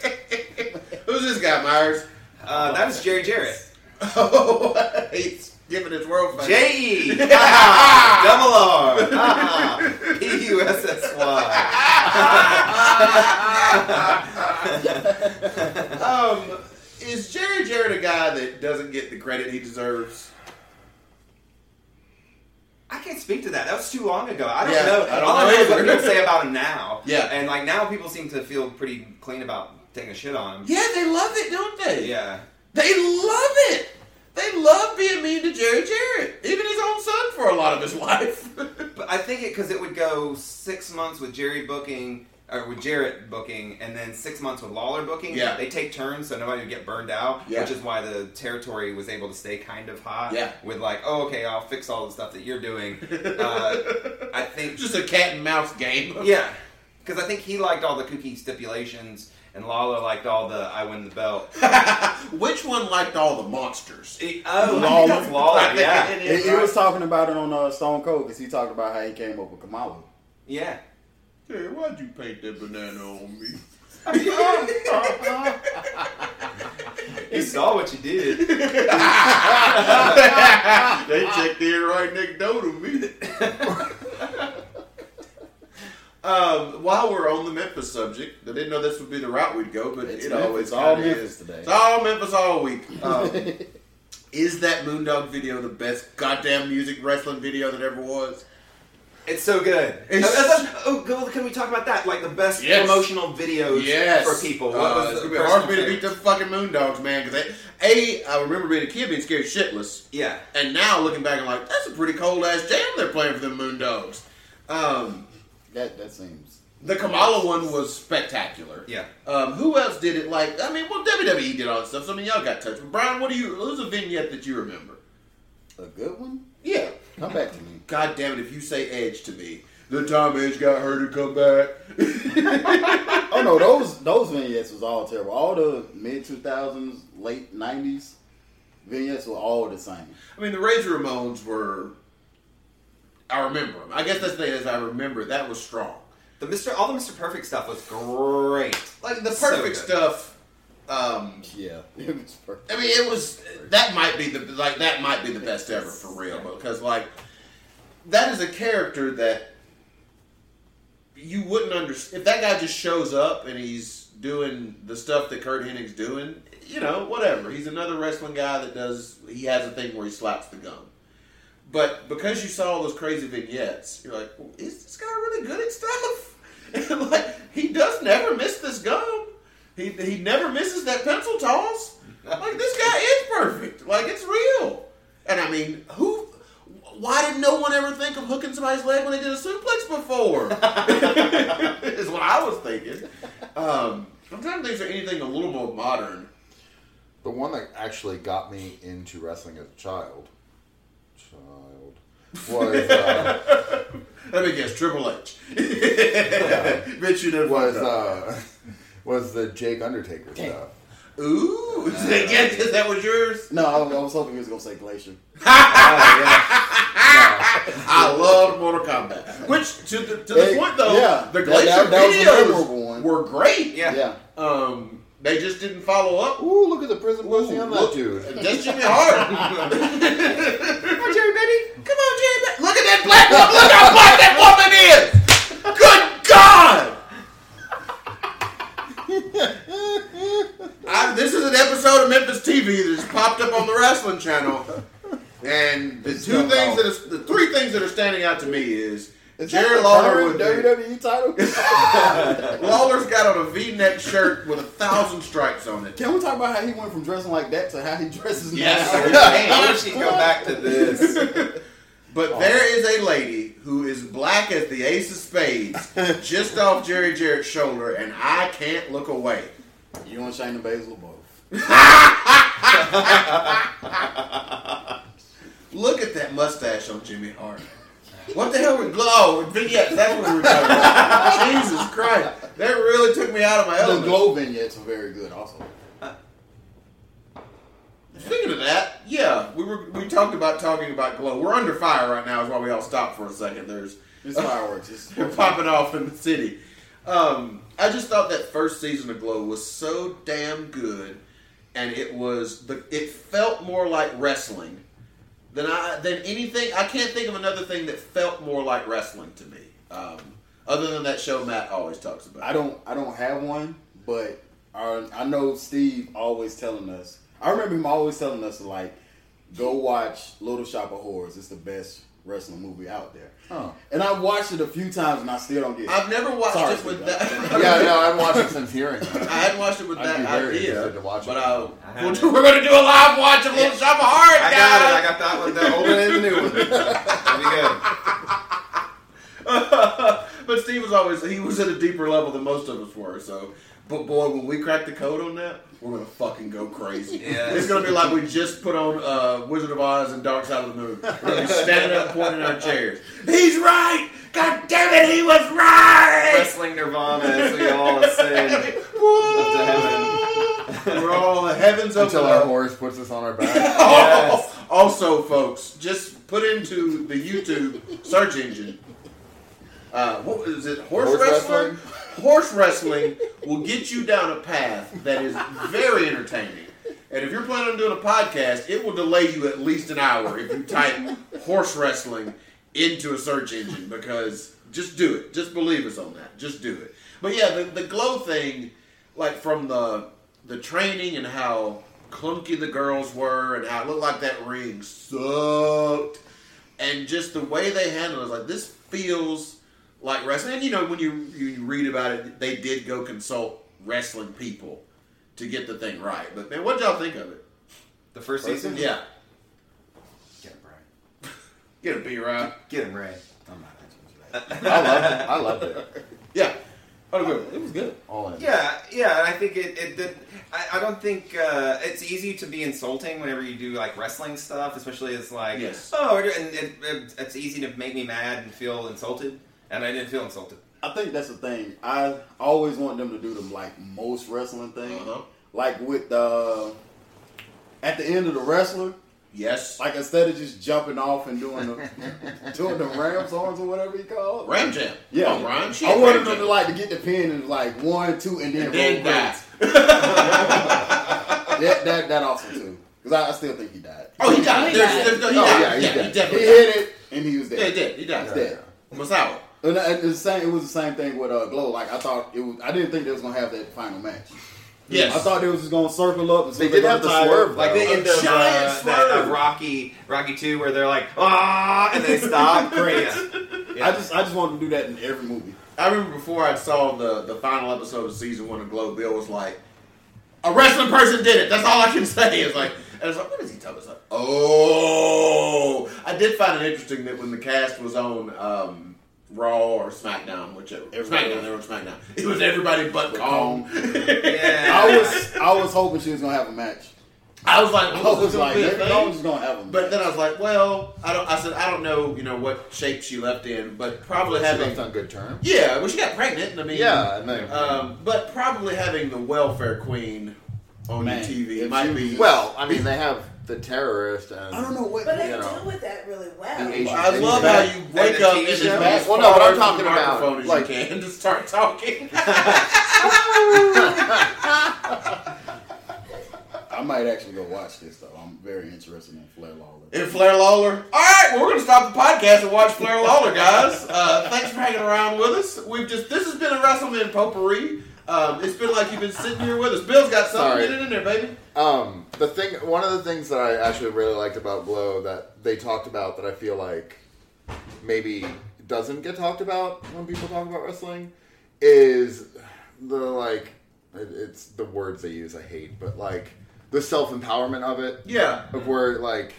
Who's this guy, Myers? Uh, that was Jerry Jarrett. Oh, he's giving his world fame. J E double R P U S S Y. Um, is Jerry Jarrett a guy that doesn't get the credit he deserves? I can't speak to that. That was too long ago. I don't Yeah, know. I don't All know I know is what people say about him now. Yeah. and like now people seem to feel pretty clean about taking a shit on him. Yeah, they love it, don't they? Yeah. They love it. They love being mean to Jerry Jarrett. Even his own son for a lot of his life. But I think it because it would go six months with Jerry booking or with Jarrett booking, and then six months with Lawler booking. Yeah. they take turns so nobody would get burned out. Yeah. Which is why the territory was able to stay kind of hot. Yeah. with like, oh, okay, I'll fix all the stuff that you're doing. Uh, I think Just a cat and mouse game. yeah, because I think he liked all the kooky stipulations, and Lawler liked all the I win the belt. Which one liked all the monsters? He- oh, Lawler. Lawler. Yeah, He, he was talking about it on uh, Stone Cold because he talked about how he came up with Kamala. yeah. Hey, why'd you paint that banana on me? He saw what you did. they checked in right next door to me. um, while we're on the Memphis subject, I didn't know this would be the route we'd go, but It's it Memphis. always It's all kinda Memphis is. today. It's all Memphis all week. Um, is that Moondog video the best goddamn music wrestling video that ever was? It's so good. It's- uh, uh, oh, can we talk about that? Like the best Yes. promotional videos for people. What Uh, was it's the gonna be hard for me to beat the fucking Moondogs, man. Because a, I remember being a kid being scared shitless. Yeah. And now looking back, I'm like, that's a pretty cold ass jam they're playing for them Moondogs. Um, That that seems. the Kamala one was spectacular. Yeah. Um, who else did it? Like, I mean, well, WWE did all that stuff. So I mean, y'all got touched. But Brian, what do you? Who's a vignette that you remember? A good one? Yeah. Come back to me. God damn it! If you say Edge to me, the time Edge got hurt to come back. Oh no, those those vignettes was all terrible. All the mid two thousands, late nineties vignettes were all the same. I mean, the Razor Ramones were. I remember them. I guess that's the thing is I remember that was strong. The Mr. All the Mr. Perfect stuff was great. Like the perfect good. stuff. Um, Yeah, it was perfect. I mean, it was that might be the like that might be the best ever for real because like that is a character that you wouldn't understand if that guy just shows up and he's doing the stuff that Curt Hennig's doing. You know, whatever. He's another wrestling guy that does. He has a thing where he slaps the gum. But because you saw all those crazy vignettes, you're like, well, is this guy really good at stuff? And like, he does never miss this gum. He, he never misses that pencil toss. Like, this guy is perfect. Like, it's real. And I mean, who? Why did no one ever think of hooking somebody's leg when they did a suplex before? is what I was thinking. Um, I'm trying to think if there's anything a little more modern. The one that actually got me into wrestling as a child, child, was uh, Let me guess, Triple H. Bet you did was uh, was the Jake Undertaker stuff. Ooh, is that, yes, that was yours? No, I, I was hoping he was gonna say Glacier. I love Mortal Kombat. Which to the to the Hey, point though, yeah, the Glacier that- that was a videos memorable one. were great. Yeah. Yeah, Um, They just didn't follow up. Ooh, look at the prison pussy on look- that dude. That's Jimmy Hart. Come on, Jerry, baby. Come on, Jerry. Ba- Look at that black woman. Look how black that woman is. Good God. I, this is an episode of Memphis TV that just popped up on the wrestling channel, and the two things off. that is, the three things that are standing out to me is, Is Jerry the Lawler current would WWE title? Lawler's got on a V-neck shirt with a thousand stripes on it. Can we talk about how he went from dressing like that to how he dresses Yes, now? sir. I wish he'd go back to this. But oh. there is a lady who is black as the ace of spades, just off Jerry Jarrett's shoulder, and I can't look away. You and Shayna Baszler both. Look at that mustache on Jimmy Hart. What the hell were glow? Vignettes, that's what we were talking about. Jesus Christ. That really took me out of my head. The glow vignettes are very good also. Speaking of that, yeah, we were we talked about talking about glow. We're under fire right now, is why we all stopped for a second. There's It's fireworks. It's They're popping off in the city. Um, I just thought that first season of Glow was so damn good, and it was the it felt more like wrestling than I than anything. I can't think of another thing that felt more like wrestling to me, um, other than that show Matt always talks about. I don't I don't have one, but our, I know Steve always telling us. I remember him always telling us like go watch Little Shop of Horrors. It's the best wrestling movie out there. Oh. And I've watched it a few times and I still don't get it. I've never watched Sorry, it with Steve. that. Yeah, no, I haven't watched it since hearing that. I hadn't watched it with I'd that be very idea, to watch it. but I, I we'll do, we're going to do a live watch of Little Shop of Heart, I got it. I got that one. The old one and the new one. That'd be good. but Steve was always he was at a deeper level than most of us were. So, but boy, when we crack the code on that, we're gonna fucking go crazy. Yeah. It's gonna be like we just put on uh, Wizard of Oz and Dark Side of the Moon. We're gonna be standing up, pointing our chairs. He's right. God damn it, he was right. Wrestling Nirvana as we all ascend up to heaven. We're all the heavens Until love. our horse puts us on our back. Yes. Also, folks, just put into the YouTube search engine. Uh, what is it? Horse, Horse wrestling. wrestling? Horse wrestling will get you down a path that is very entertaining. And if you're planning on doing a podcast, it will delay you at least an hour if you type horse wrestling into a search engine because just do it. Just believe us on that. Just do it. But yeah, the, the glow thing, like from the the training and how clunky the girls were and how it looked like that ring sucked. And just the way they handled it, like, this feels like wrestling. And you know, when you you read about it, they did go consult wrestling people to get the thing right. But man, what y'all think of it? The first season? Yeah, Get it right. get a B right. Get him right. I'm not answering that. I loved it. I loved it. Yeah, I'd agree. It was good. All in. Yeah, yeah, I think it. it did, I, I don't think uh, it's easy to be insulting whenever you do like wrestling stuff, especially as like Yes. oh, and it, it, it's easy to make me mad and feel insulted, and I didn't feel insulted. I think that's the thing. I always want them to do the like most wrestling thing. Uh-huh. Like with the at the end of the wrestler, Yes, like instead of just jumping off and doing the doing the Rams arms or whatever you call it. Ram Jam. Yeah, Come on, Ryan. I wanted them Jam. to like to get the pin and like one, two, and then And then roll die. That that that awesome too. Because I, I still think he died. Oh, he died. He There's, died. there's no, he Oh, died. yeah, Yeah, he he, died. He definitely hit it and he was dead. Yeah, he did. He died. He's dead. Misawa. And it's the same. It was the same thing with uh, Glow. Like I thought it was. I didn't think they was gonna have that final match. Yes. I thought they was just gonna circle up. And They did have the title. swerve, Like the though. end of, giant uh, that, swerve. Rocky, Rocky Two, where they're like ah, and they stop. Great. I just I just wanted to do that in every movie. I remember before I saw the, the final episode of season one of Glow, Bill was like, "A wrestling person did it." That's all I can say. It's like, and I was like, "What is he talking about?" Oh, I did find it interesting that when the cast was on um, Raw or SmackDown, whichever Everybody. SmackDown, they were SmackDown. It was everybody but Kong. Yeah. I was I was hoping she was gonna have a match. I was like, I "Oh, was like, gonna be a maybe thing?" Kong's gonna have a match. But then I was like, well, I don't. I said I don't know, you know, what shape she left in, but probably She having left on good terms. yeah, well, she got pregnant. and I mean, Yeah, and then, Um, but probably having the welfare queen on Man, your TV might she- be. well, I mean, they have the terrorist and I don't know what. But they You know. deal with that really well. The Asian- I love how you wake And up TV and as show? Well, no, but I'm talking about, microphone as like- you can to start talking. I might actually go watch this though. I'm very interested in Flair Lawler. In Flair Lawler. All right, well, we're going to stop the podcast and watch Flair Lawler, guys. Uh, thanks for hanging around with us. We've just this has been a Wrassle Men potpourri. Um, it's been like you've been sitting here with us. Bill's got something Sorry. in it in there, baby. Um, the thing, one of the things that I actually really liked about Glow that they talked about that I feel like maybe doesn't get talked about when people talk about wrestling is the like it, it's the words they use I hate, but like the self empowerment of it. Yeah. of where like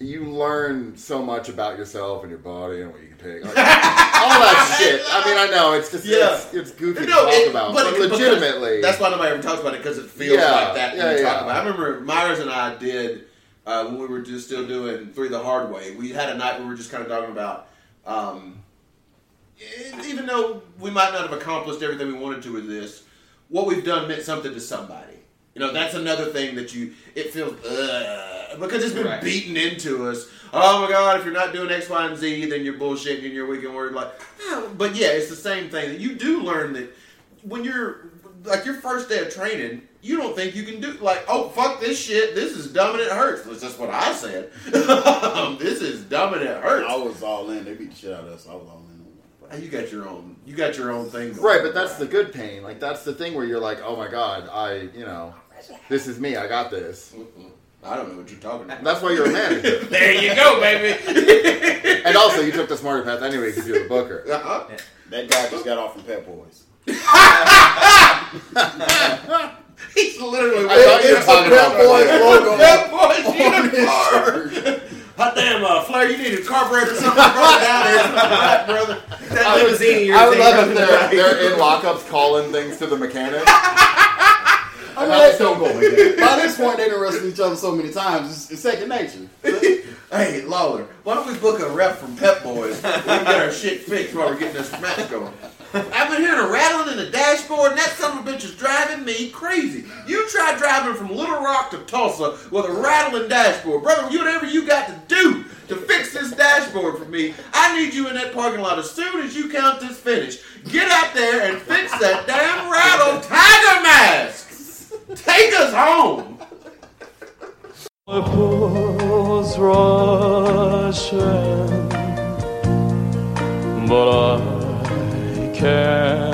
you learn so much about yourself and your body and what you take, like, all that shit. I mean, I know it's just Yeah. it's, it's goofy No, to talk it- about, but but, legitimately, That's why nobody ever talks about it because it feels Yeah, like that when yeah, you talk about. it. I remember Myers and I did uh, when we were just still doing three the hard way. We had a night where we were just kind of talking about. Um, even though we might not have accomplished everything we wanted to with this, what we've done meant something to somebody. You know, that's another thing that you it feels uh, because it's been Right. beaten into us. Oh my God! If you're not doing X, Y, and Z, then you're bullshitting and you're weak and worried. Like, no, but yeah, it's the same thing. That you do learn that when you're like your first day of training, you don't think you can do like, oh fuck this shit. This is dumb and it hurts. That's just what I said. this is dumb and it hurts. I was all in. They beat the shit out of us. I was all in. You got your own. You got your own thing. Right, but that's the good pain. Like that's the thing where you're like, oh my god, I, you know, this is me. I got this. I don't know what you're talking about. That's why you're a manager. there you go, baby. and also, you took the smarter path anyway because you're the booker. uh-huh. That guy just got off from Pep Boys. He's literally. I thought you were It's a talking Pet about Boys that. logo That boy's on uniform. Hot damn, uh, Flair, you need a carburetor or something. Run it down here, Right, brother. That limousine you're I would love if they're, they're in lockups calling things to the mechanic. I mean, How's Stone Cold like that? by this point, they done wrestled each other so many times. It's, it's second nature. Hey, Lawler, why don't we book a rep from Pep Boys? We can get our shit fixed while we're getting this match going. I've been hearing a rattling in the dashboard, and that son of a bitch is driving me crazy. You try driving from Little Rock to Tulsa with a rattling dashboard. Brother, you whatever you got to do to fix this dashboard for me, I need you in that parking lot as soon as you count this finish. Get out there and fix that damn rattle tiger mask. Take us home. was rushing, but I can't